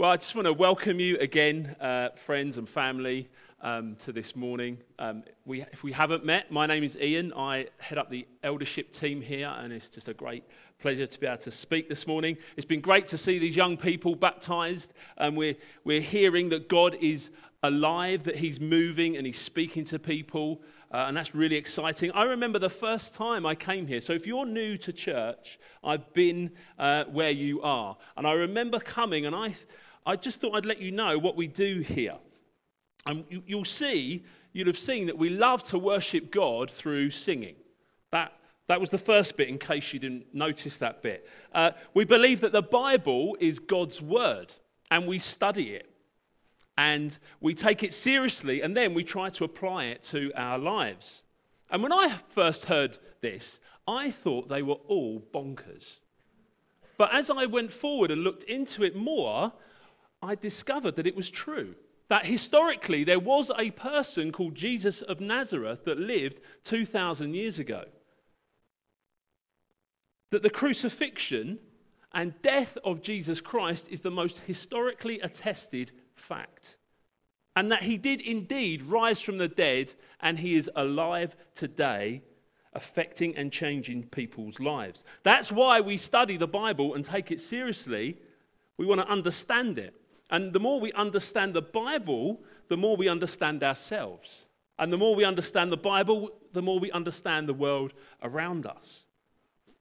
Well, I just want to welcome you again, uh, friends and family, um, to this morning. Um, we, if we haven't met, my name is Ian. I head up the eldership team here, and it's just a great pleasure to be able to speak this morning. It's been great to see these young people baptized, and we're, we're hearing that God is alive, that He's moving and He's speaking to people. Uh, and that's really exciting. I remember the first time I came here. So, if you're new to church, I've been uh, where you are. And I remember coming, and I, I just thought I'd let you know what we do here. And you, will see, you'll have seen that we love to worship God through singing. That, that was the first bit, in case you didn't notice that bit. Uh, we believe that the Bible is God's word, and we study it. And we take it seriously, and then we try to apply it to our lives. And when I first heard this, I thought they were all bonkers. But as I went forward and looked into it more, I discovered that it was true. That historically there was a person called Jesus of Nazareth that lived 2,000 years ago. That the crucifixion and death of Jesus Christ is the most historically attested fact. And that he did indeed rise from the dead and he is alive today, affecting and changing people's lives. That's why we study the Bible and take it seriously. We want to understand it. And the more we understand the Bible, the more we understand ourselves. And the more we understand the Bible, the more we understand the world around us.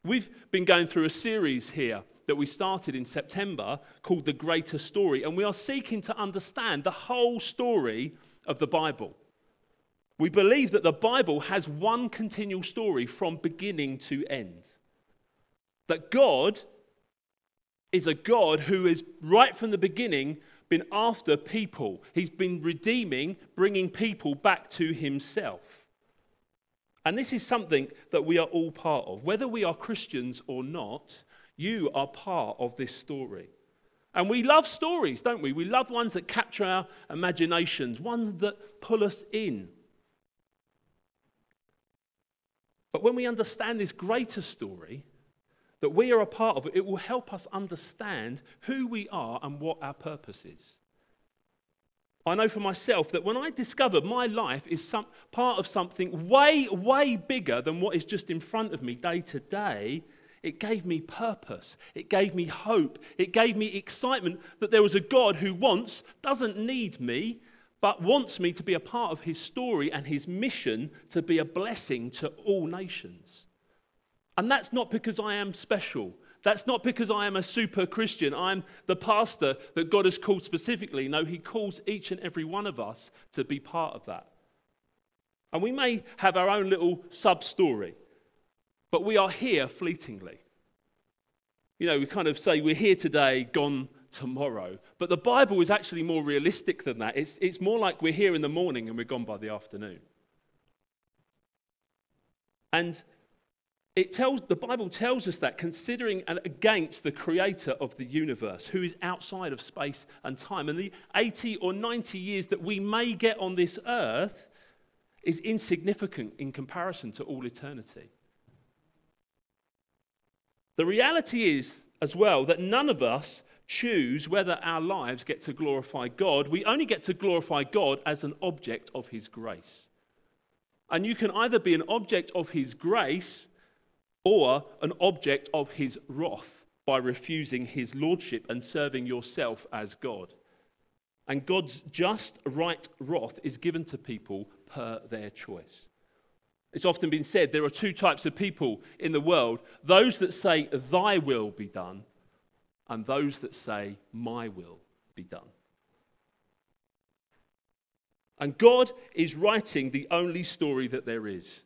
We've been going through a series here that we started in September called The Greater Story, and we are seeking to understand the whole story of the Bible. We believe that the Bible has one continual story from beginning to end. That God is a God who has, right from the beginning been after people. He's been redeeming, bringing people back to himself. And this is something that we are all part of. Whether we are Christians or not, you are part of this story. And we love stories, don't we? We love ones that capture our imaginations, ones that pull us in. But when we understand this greater story, that we are a part of it, it will help us understand who we are and what our purpose is. I know for myself that when I discovered my life is some, part of something way, way bigger than what is just in front of me day to day, it gave me purpose. It gave me hope. It gave me excitement that there was a God who wants, doesn't need me, but wants me to be a part of his story and his mission to be a blessing to all nations. And that's not because I am special. That's not because I am a super Christian. I'm the pastor that God has called specifically. No, He calls each and every one of us to be part of that. And we may have our own little sub story, but we are here fleetingly. You know, we kind of say we're here today, gone tomorrow. But the Bible is actually more realistic than that. It's, it's more like we're here in the morning and we're gone by the afternoon. And it tells, the Bible tells us that considering and against the creator of the universe, who is outside of space and time, and the 80 or 90 years that we may get on this earth is insignificant in comparison to all eternity. The reality is, as well, that none of us choose whether our lives get to glorify God. We only get to glorify God as an object of His grace. And you can either be an object of His grace or an object of his wrath by refusing his lordship and serving yourself as God. And God's just right wrath is given to people per their choice. It's often been said there are two types of people in the world those that say, Thy will be done, and those that say, My will be done. And God is writing the only story that there is.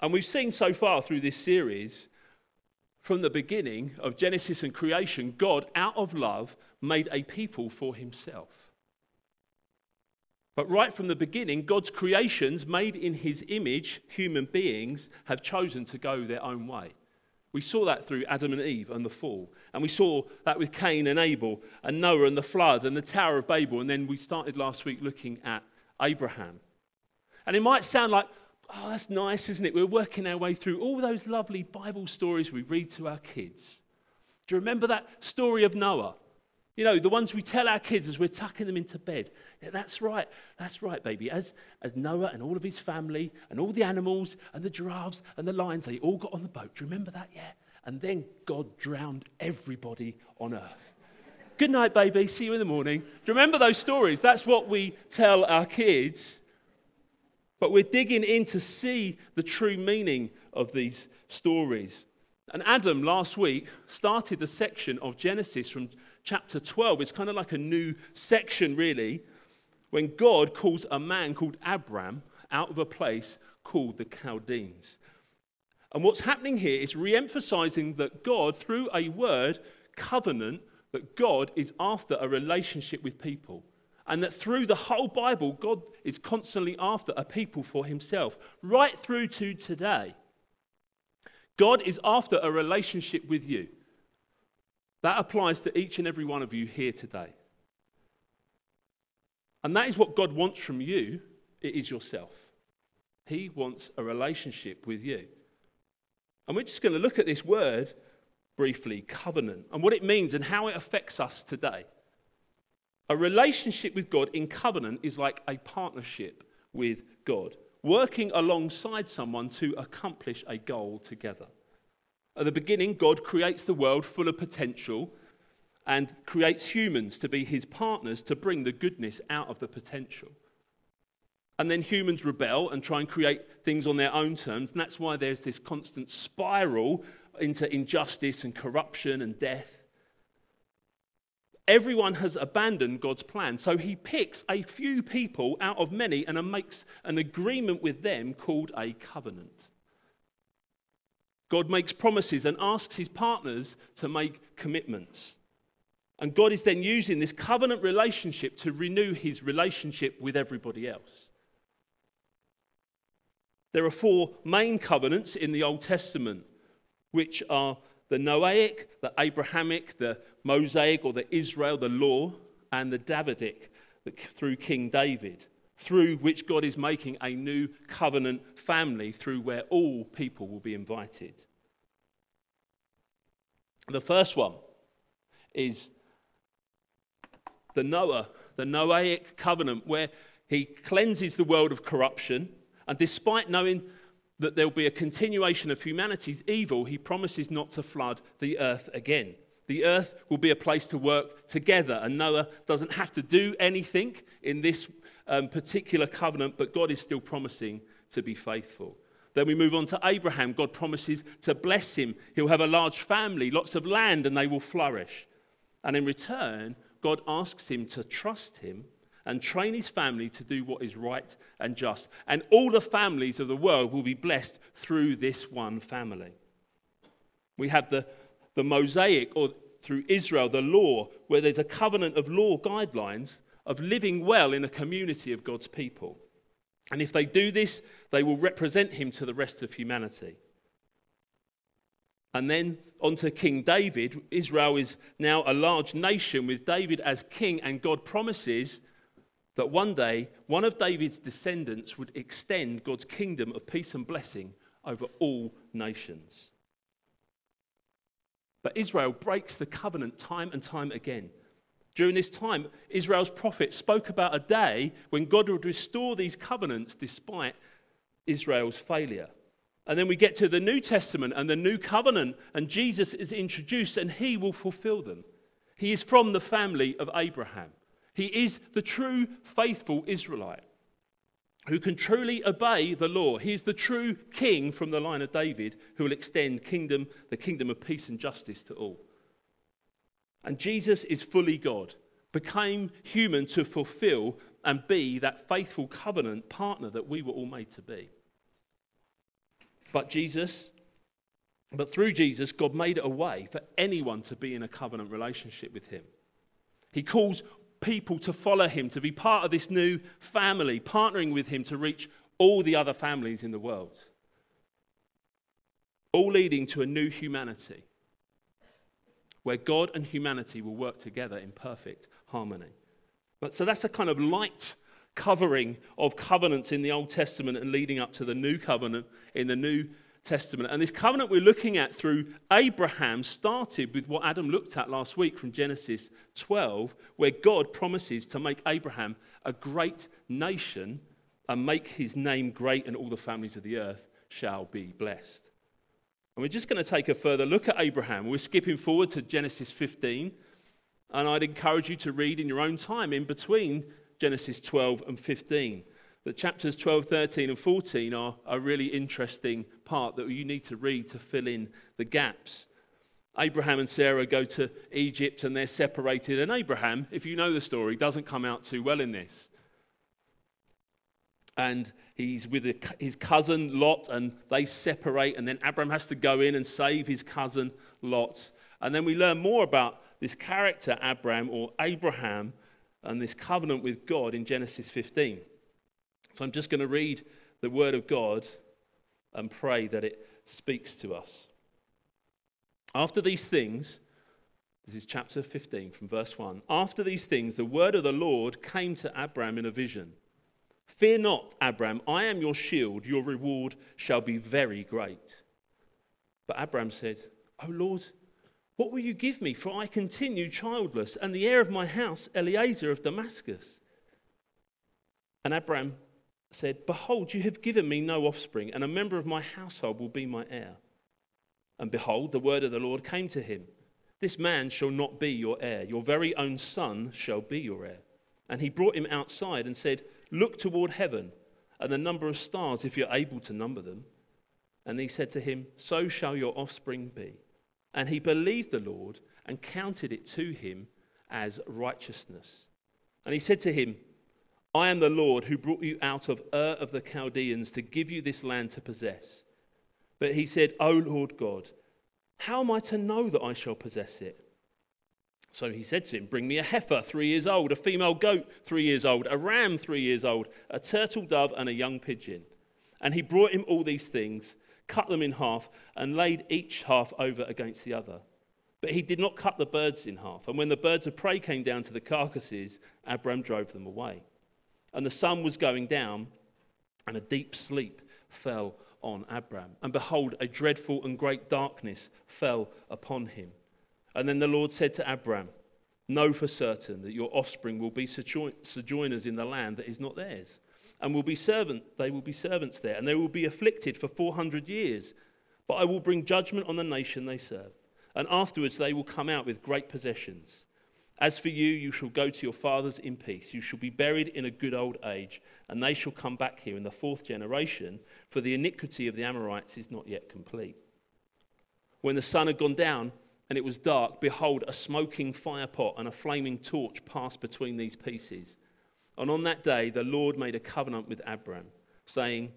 And we've seen so far through this series, from the beginning of Genesis and creation, God, out of love, made a people for himself. But right from the beginning, God's creations, made in his image, human beings, have chosen to go their own way. We saw that through Adam and Eve and the fall. And we saw that with Cain and Abel and Noah and the flood and the Tower of Babel. And then we started last week looking at Abraham. And it might sound like, oh, that's nice, isn't it? We're working our way through all those lovely Bible stories we read to our kids. Do you remember that story of Noah? You know, the ones we tell our kids as we're tucking them into bed. Yeah, that's right, that's right, baby. As, as Noah and all of his family and all the animals and the giraffes and the lions, they all got on the boat. Do you remember that? Yeah. And then God drowned everybody on earth. Good night, baby. See you in the morning. Do you remember those stories? That's what we tell our kids. But we're digging in to see the true meaning of these stories. And Adam last week started the section of Genesis from chapter 12. It's kind of like a new section, really, when God calls a man called Abram out of a place called the Chaldeans. And what's happening here is re emphasizing that God, through a word, covenant, that God is after a relationship with people. And that through the whole Bible, God is constantly after a people for himself, right through to today. God is after a relationship with you. That applies to each and every one of you here today. And that is what God wants from you. It is yourself. He wants a relationship with you. And we're just going to look at this word briefly covenant and what it means and how it affects us today. A relationship with God in covenant is like a partnership with God, working alongside someone to accomplish a goal together. At the beginning, God creates the world full of potential and creates humans to be his partners to bring the goodness out of the potential. And then humans rebel and try and create things on their own terms. And that's why there's this constant spiral into injustice and corruption and death. Everyone has abandoned God's plan. So he picks a few people out of many and makes an agreement with them called a covenant. God makes promises and asks his partners to make commitments. And God is then using this covenant relationship to renew his relationship with everybody else. There are four main covenants in the Old Testament, which are the Noahic, the Abrahamic, the Mosaic or the Israel, the law, and the Davidic through King David, through which God is making a new covenant family through where all people will be invited. The first one is the Noah, the Noahic covenant, where he cleanses the world of corruption, and despite knowing that there will be a continuation of humanity's evil, he promises not to flood the earth again. The earth will be a place to work together, and Noah doesn't have to do anything in this um, particular covenant, but God is still promising to be faithful. Then we move on to Abraham. God promises to bless him. He'll have a large family, lots of land, and they will flourish. And in return, God asks him to trust him and train his family to do what is right and just. And all the families of the world will be blessed through this one family. We have the the Mosaic, or through Israel, the law, where there's a covenant of law guidelines of living well in a community of God's people. And if they do this, they will represent him to the rest of humanity. And then on to King David. Israel is now a large nation with David as king, and God promises that one day one of David's descendants would extend God's kingdom of peace and blessing over all nations. But Israel breaks the covenant time and time again. During this time, Israel's prophet spoke about a day when God would restore these covenants despite Israel's failure. And then we get to the New Testament and the New Covenant, and Jesus is introduced and he will fulfill them. He is from the family of Abraham. He is the true faithful Israelite who can truly obey the law. He is the true king from the line of David who will extend kingdom, the kingdom of peace and justice to all. And Jesus is fully God, became human to fulfill and be that faithful covenant partner that we were all made to be. But Jesus, but through Jesus, God made it a way for anyone to be in a covenant relationship with him. He calls people to follow him, to be part of this new family, partnering with him to reach all the other families in the world. All leading to a new humanity where God and humanity will work together in perfect harmony. But, so that's a kind of light covering of covenants in the Old Testament and leading up to the new covenant in the New Testament. And this covenant we're looking at through Abraham started with what Adam looked at last week from Genesis 12, where God promises to make Abraham a great nation and make his name great, and all the families of the earth shall be blessed. And we're just going to take a further look at Abraham. We're skipping forward to Genesis 15, and I'd encourage you to read in your own time in between Genesis 12 and 15 that chapters 12, 13, and 14 are a really interesting part that you need to read to fill in the gaps. Abraham and Sarah go to Egypt and they're separated. And Abram, if you know the story, doesn't come out too well in this. And he's with his cousin Lot and they separate. And then Abraham has to go in and save his cousin Lot. And then we learn more about this character, Abraham or Abraham, and this covenant with God in Genesis 15. So I'm just going to read the word of God and pray that it speaks to us. After these things, this is chapter 15 from verse 1. After these things, the word of the Lord came to Abram in a vision. Fear not, Abram, I am your shield, your reward shall be very great. But Abram said, O Lord, what will you give me? For I continue childless, and the heir of my house, Eliezer of Damascus. And Abram said, Behold, you have given me no offspring, and a member of my household will be my heir. And behold, the word of the Lord came to him This man shall not be your heir, your very own son shall be your heir. And he brought him outside and said, Look toward heaven and the number of stars, if you're able to number them. And he said to him, So shall your offspring be. And he believed the Lord and counted it to him as righteousness. And he said to him, I am the Lord who brought you out of Ur of the Chaldeans to give you this land to possess. But he said, O Lord God, how am I to know that I shall possess it? So he said to him, Bring me a heifer three years old, a female goat three years old, a ram three years old, a turtle dove, and a young pigeon. And he brought him all these things, cut them in half, and laid each half over against the other. But he did not cut the birds in half. And when the birds of prey came down to the carcasses, Abram drove them away. And the sun was going down, and a deep sleep fell on Abram. And behold, a dreadful and great darkness fell upon him. And then the Lord said to Abram, Know for certain that your offspring will be sojourners in the land that is not theirs, and will be servant, they will be servants there, and they will be afflicted for 400 years. But I will bring judgment on the nation they serve, and afterwards they will come out with great possessions. As for you, you shall go to your fathers in peace. You shall be buried in a good old age, and they shall come back here in the fourth generation, for the iniquity of the Amorites is not yet complete. When the sun had gone down and it was dark, behold, a smoking firepot and a flaming torch passed between these pieces. And on that day, the Lord made a covenant with Abram, saying,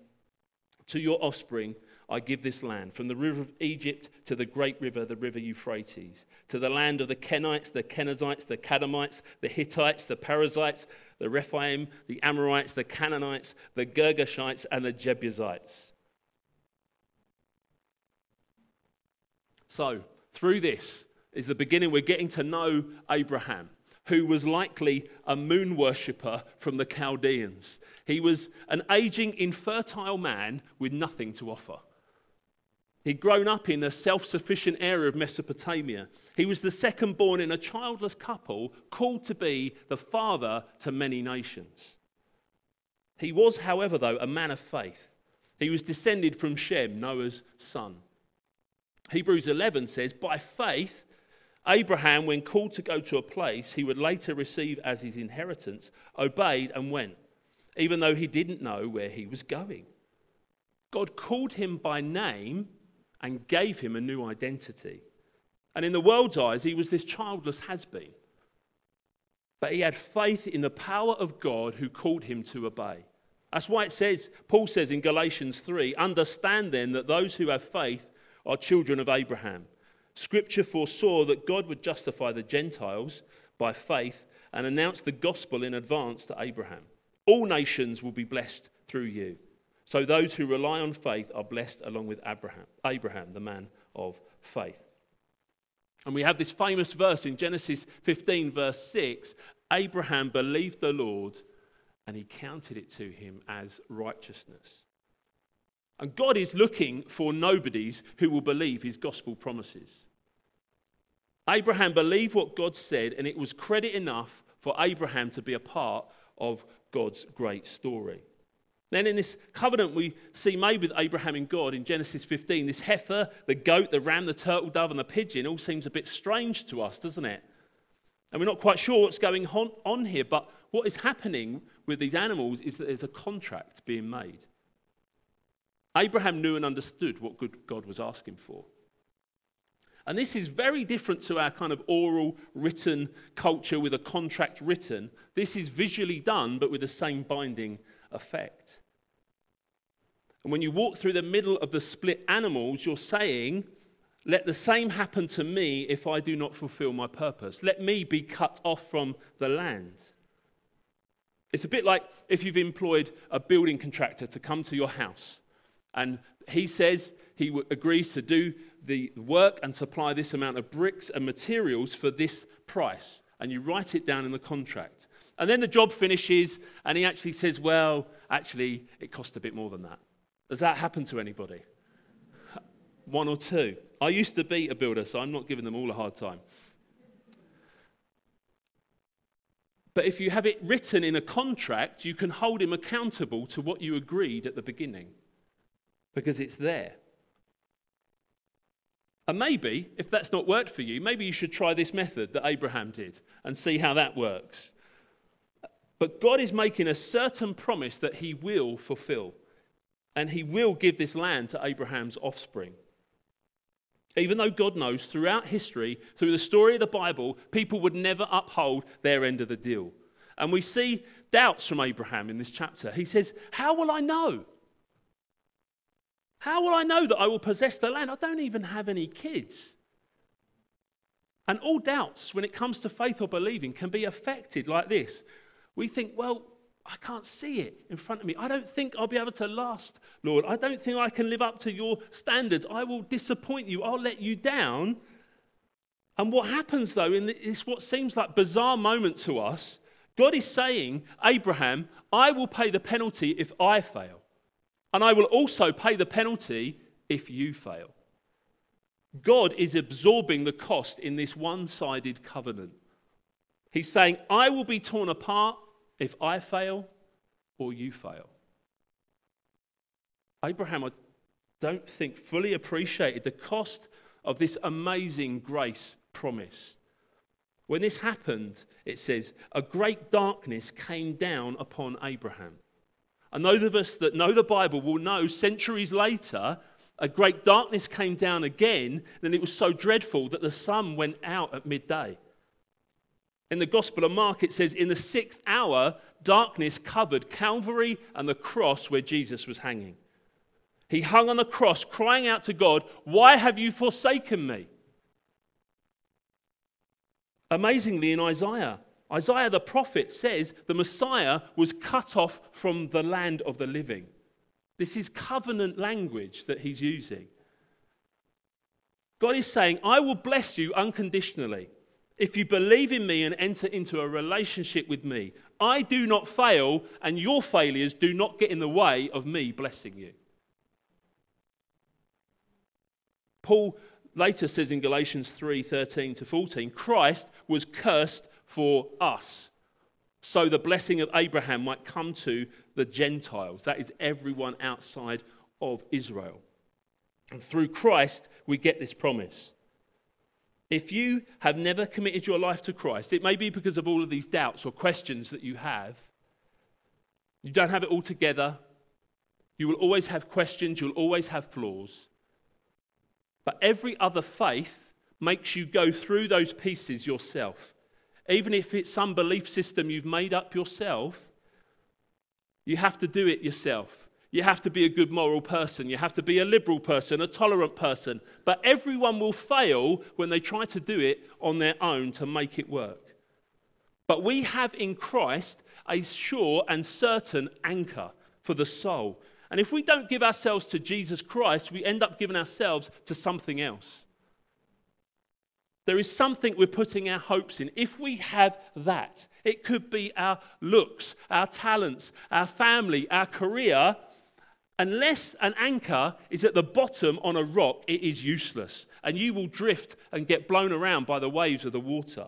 To your offspring, I give this land, from the river of Egypt to the great river, the river Euphrates, to the land of the Kenites, the Kenizzites, the Kadmonites, the Hittites, the Perizzites, the Rephaim, the Amorites, the Canaanites, the Girgashites, and the Jebusites. So, through this is the beginning. We're getting to know Abraham who was likely a moon worshipper from the Chaldeans. He was an aging, infertile man with nothing to offer. He'd grown up in a self sufficient area of Mesopotamia. He was the second born in a childless couple called to be the father to many nations. He was, however, though, a man of faith. He was descended from Shem, Noah's son. Hebrews 11 says, By faith, Abraham, when called to go to a place he would later receive as his inheritance, obeyed and went, even though he didn't know where he was going. God called him by name and gave him a new identity. And in the world's eyes, he was this childless has been. But he had faith in the power of God who called him to obey. That's why it says, Paul says in Galatians 3 Understand then that those who have faith are children of Abraham. Scripture foresaw that God would justify the Gentiles by faith and announce the gospel in advance to Abraham. All nations will be blessed through you. So those who rely on faith are blessed along with Abraham, Abraham, the man of faith. And we have this famous verse in Genesis 15, verse 6 Abraham believed the Lord and he counted it to him as righteousness. And God is looking for nobodies who will believe his gospel promises. Abraham believed what God said, and it was credit enough for Abraham to be a part of God's great story. Then in this covenant we see made with Abraham and God in Genesis 15, this heifer, the goat, the ram, the turtle dove, and the pigeon all seems a bit strange to us, doesn't it? And we're not quite sure what's going on here, but what is happening with these animals is that there's a contract being made. Abraham knew and understood what good God was asking for. And this is very different to our kind of oral written culture with a contract written. This is visually done, but with the same binding effect. And when you walk through the middle of the split animals, you're saying, Let the same happen to me if I do not fulfill my purpose. Let me be cut off from the land. It's a bit like if you've employed a building contractor to come to your house and he says he agrees to do the work and supply this amount of bricks and materials for this price. And you write it down in the contract. And then the job finishes and he actually says, Well, actually, it cost a bit more than that. Does that happen to anybody? One or two. I used to be a builder, so I'm not giving them all a hard time. But if you have it written in a contract, you can hold him accountable to what you agreed at the beginning because it's there. And maybe, if that's not worked for you, maybe you should try this method that Abraham did and see how that works. But God is making a certain promise that he will fulfill, and he will give this land to Abraham's offspring. Even though God knows throughout history, through the story of the Bible, people would never uphold their end of the deal. And we see doubts from Abraham in this chapter. He says, How will I know? How will I know that I will possess the land? I don't even have any kids. And all doubts when it comes to faith or believing can be affected like this. We think, well, I can't see it in front of me. I don't think I'll be able to last, Lord. I don't think I can live up to your standards. I will disappoint you. I'll let you down. And what happens, though, in this what seems like bizarre moment to us, God is saying, Abraham, I will pay the penalty if I fail. And I will also pay the penalty if you fail. God is absorbing the cost in this one sided covenant. He's saying, I will be torn apart if I fail or you fail. Abraham, I don't think, fully appreciated the cost of this amazing grace promise. When this happened, it says, a great darkness came down upon Abraham. And those of us that know the Bible will know centuries later, a great darkness came down again, and it was so dreadful that the sun went out at midday. In the Gospel of Mark, it says, In the sixth hour, darkness covered Calvary and the cross where Jesus was hanging. He hung on the cross, crying out to God, Why have you forsaken me? Amazingly, in Isaiah, Isaiah the prophet says the Messiah was cut off from the land of the living. This is covenant language that he's using. God is saying, I will bless you unconditionally if you believe in me and enter into a relationship with me. I do not fail, and your failures do not get in the way of me blessing you. Paul later says in Galatians 3 13 to 14, Christ was cursed for us, so the blessing of Abraham might come to the Gentiles. That is everyone outside of Israel. And through Christ, we get this promise. If you have never committed your life to Christ, it may be because of all of these doubts or questions that you have. You don't have it all together. You will always have questions, you'll always have flaws. But every other faith makes you go through those pieces yourself. Even if it's some belief system you've made up yourself, you have to do it yourself. You have to be a good moral person. You have to be a liberal person, a tolerant person. But everyone will fail when they try to do it on their own to make it work. But we have in Christ a sure and certain anchor for the soul. And if we don't give ourselves to Jesus Christ, we end up giving ourselves to something else. There is something we're putting our hopes in. If we have that, it could be our looks, our talents, our family, our career. Unless an anchor is at the bottom on a rock, it is useless, and you will drift and get blown around by the waves of the water.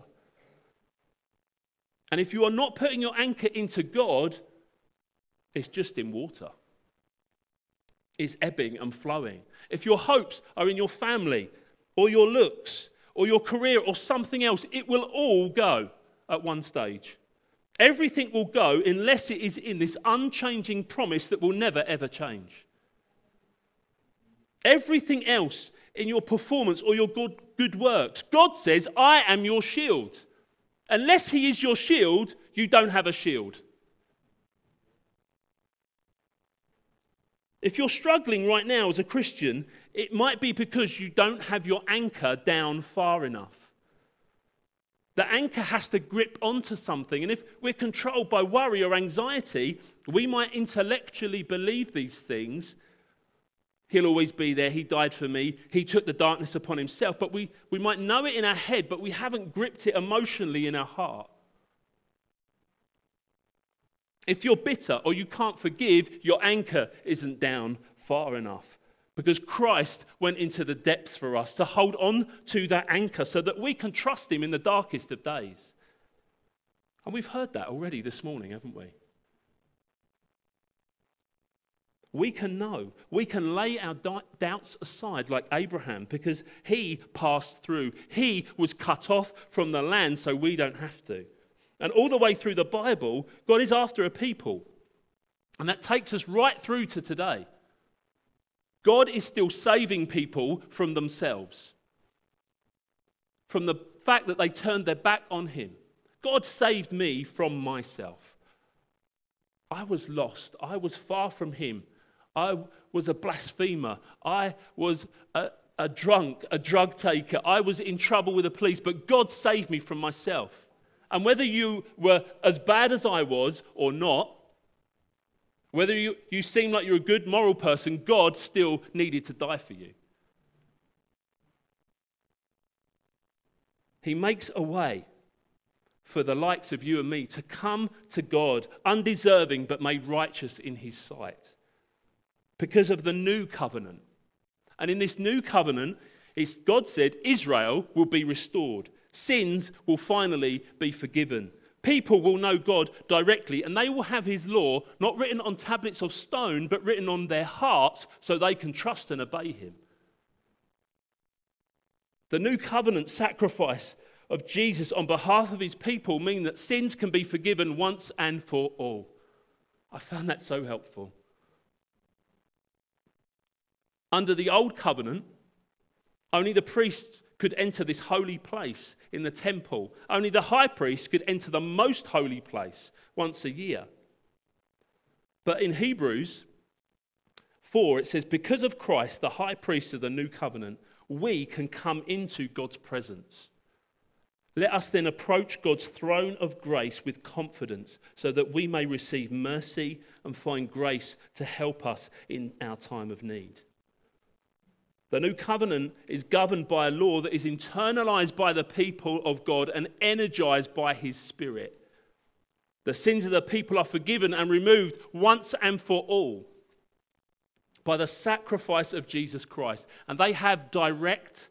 And if you are not putting your anchor into God, it's just in water. It's ebbing and flowing. If your hopes are in your family, or your looks, or your career, or something else, it will all go at one stage. Everything will go unless it is in this unchanging promise that will never ever change. Everything else in your performance or your good, good works, God says, I am your shield. Unless He is your shield, you don't have a shield. If you're struggling right now as a Christian, it might be because you don't have your anchor down far enough. The anchor has to grip onto something. And if we're controlled by worry or anxiety, we might intellectually believe these things. He'll always be there. He died for me. He took the darkness upon himself. But we, we might know it in our head, but we haven't gripped it emotionally in our heart. If you're bitter or you can't forgive, your anchor isn't down far enough because Christ went into the depths for us to hold on to that anchor so that we can trust Him in the darkest of days. And we've heard that already this morning, haven't we? We can know, we can lay our doubts aside like Abraham because he passed through. He was cut off from the land so we don't have to. And all the way through the Bible, God is after a people. And that takes us right through to today. God is still saving people from themselves, from the fact that they turned their back on Him. God saved me from myself. I was lost. I was far from Him. I was a blasphemer. I was a, a drunk, a drug taker. I was in trouble with the police, but God saved me from myself. And whether you were as bad as I was or not, whether you, you seem like you're a good moral person, God still needed to die for you. He makes a way for the likes of you and me to come to God undeserving but made righteous in His sight because of the new covenant. And in this new covenant, God said Israel will be restored, sins will finally be forgiven. People will know God directly, and they will have His law not written on tablets of stone, but written on their hearts so they can trust and obey Him. The new covenant sacrifice of Jesus on behalf of His people mean that sins can be forgiven once and for all. I found that so helpful. Under the old covenant, only the priests could enter this holy place in the temple. Only the high priest could enter the most holy place once a year. But in Hebrews 4, it says, Because of Christ, the high priest of the new covenant, we can come into God's presence. Let us then approach God's throne of grace with confidence so that we may receive mercy and find grace to help us in our time of need. The new covenant is governed by a law that is internalized by the people of God and energized by his spirit. The sins of the people are forgiven and removed once and for all by the sacrifice of Jesus Christ, and they have direct,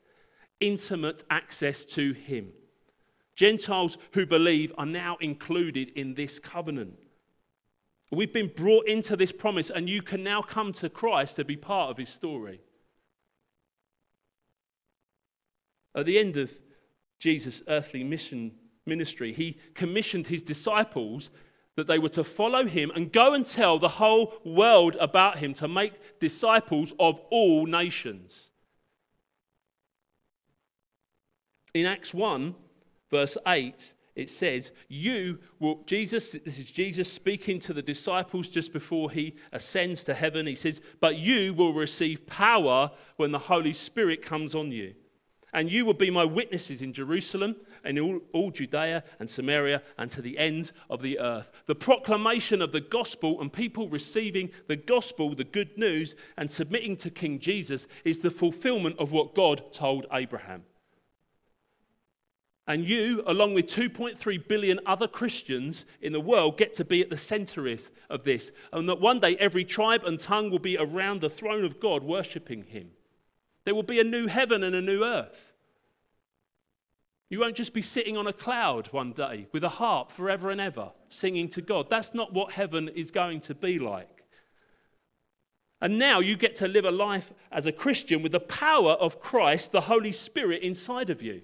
intimate access to him. Gentiles who believe are now included in this covenant. We've been brought into this promise, and you can now come to Christ to be part of his story. At the end of Jesus' earthly mission ministry, he commissioned his disciples that they were to follow him and go and tell the whole world about him to make disciples of all nations. In Acts 1, verse 8, it says, You will, Jesus, this is Jesus speaking to the disciples just before he ascends to heaven. He says, But you will receive power when the Holy Spirit comes on you. And you will be my witnesses in Jerusalem and all, all, Judea and Samaria and to the ends of the earth. The proclamation of the gospel and people receiving the gospel, the good news, and submitting to King Jesus is the fulfillment of what God told Abraham. And you, along with 2.3 billion other Christians in the world, get to be at the center of this. And that one day every tribe and tongue will be around the throne of God worshipping Him. There will be a new heaven and a new earth. You won't just be sitting on a cloud one day with a harp forever and ever singing to God. That's not what heaven is going to be like. And now you get to live a life as a Christian with the power of Christ, the Holy Spirit, inside of you.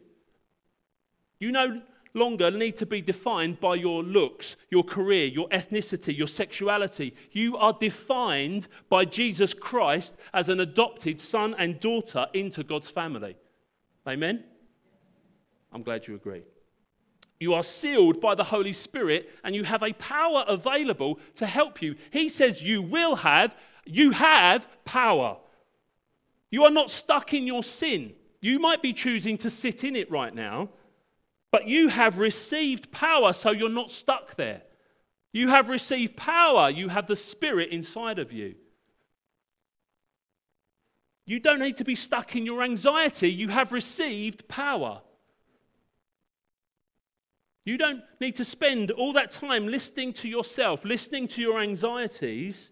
You no longer need to be defined by your looks, your career, your ethnicity, your sexuality. You are defined by Jesus Christ as an adopted son and daughter into God's family. Amen? I'm glad you agree. You are sealed by the Holy Spirit and you have a power available to help you. He says you will have, you have power. You are not stuck in your sin. You might be choosing to sit in it right now, but you have received power, so you're not stuck there. You have received power. You have the Spirit inside of you. You don't need to be stuck in your anxiety. You have received power. You don't need to spend all that time listening to yourself, listening to your anxieties.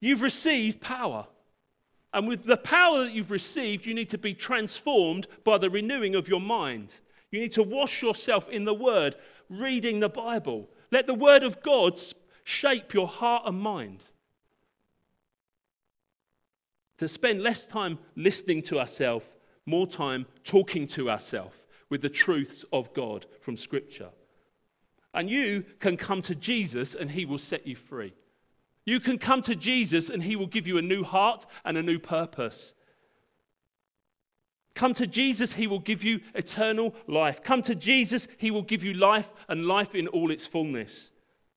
You've received power. And with the power that you've received, you need to be transformed by the renewing of your mind. You need to wash yourself in the Word, reading the Bible. Let the Word of God shape your heart and mind. To spend less time listening to ourselves, more time talking to ourselves with the truths of God from Scripture. And you can come to Jesus and he will set you free. You can come to Jesus and he will give you a new heart and a new purpose. Come to Jesus, he will give you eternal life. Come to Jesus, he will give you life and life in all its fullness.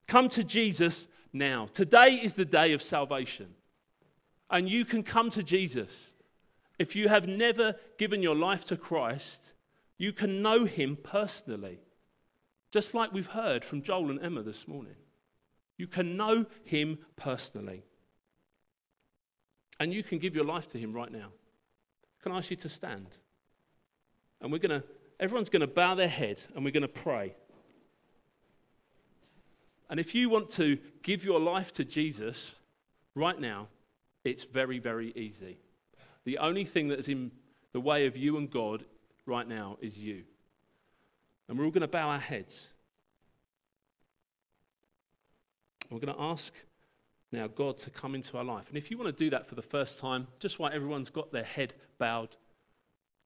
Come to Jesus now. Today is the day of salvation. And you can come to Jesus. If you have never given your life to Christ, you can know him personally, just like we've heard from Joel and Emma this morning. You can know him personally. And you can give your life to him right now. Can I ask you to stand? And we're going to, everyone's going to bow their head and we're going to pray. And if you want to give your life to Jesus right now, it's very, very easy. The only thing that is in the way of you and God right now is you. And we're all going to bow our heads. We're going to ask now God to come into our life. And if you want to do that for the first time, just while everyone's got their head bowed,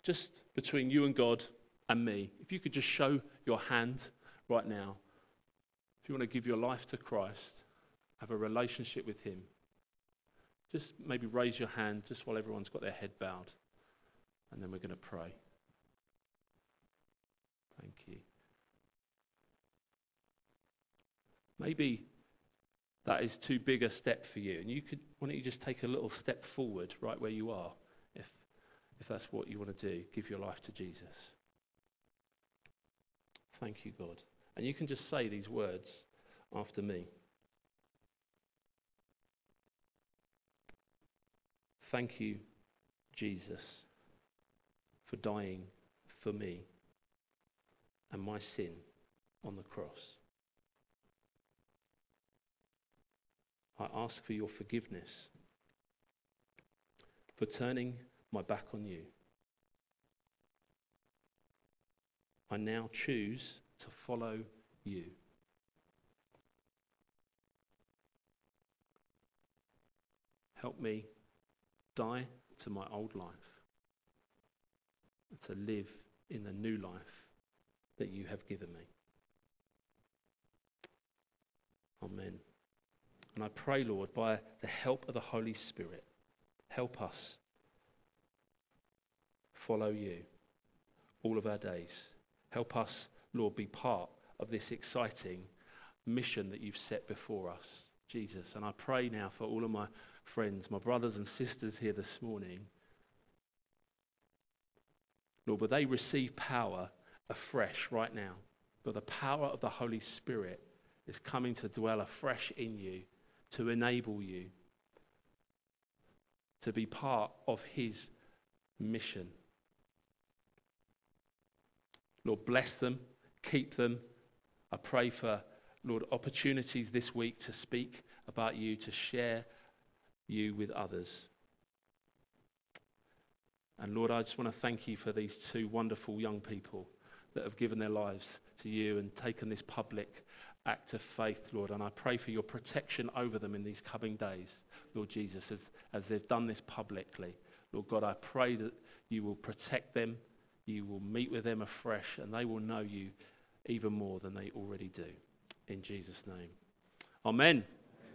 just between you and God and me, if you could just show your hand right now, if you want to give your life to Christ, have a relationship with Him, just maybe raise your hand just while everyone's got their head bowed, and then we're going to pray. Thank you. Maybe that is too big a step for you. And you could, why don't you just take a little step forward right where you are, if, if that's what you want to do? Give your life to Jesus. Thank you, God. And you can just say these words after me. Thank you, Jesus, for dying for me and my sin on the cross. I ask for your forgiveness for turning my back on you. I now choose to follow you. Help me die to my old life and to live in the new life that you have given me. Amen. And I pray, Lord, by the help of the Holy Spirit, help us follow you all of our days. Help us, Lord, be part of this exciting mission that you've set before us, Jesus. And I pray now for all of my friends, my brothers and sisters here this morning. Lord, will they receive power afresh right now. But the power of the Holy Spirit is coming to dwell afresh in you to enable you to be part of His mission. Lord, bless them, keep them. I pray for, Lord, opportunities this week to speak about you, to share you with others. And Lord, I just want to thank you for these two wonderful young people that have given their lives to you and taken this public act of faith, Lord. And I pray for your protection over them in these coming days, Lord Jesus, as, as they've done this publicly. Lord God, I pray that you will protect them, you will meet with them afresh, and they will know you even more than they already do. In Jesus' name. Amen.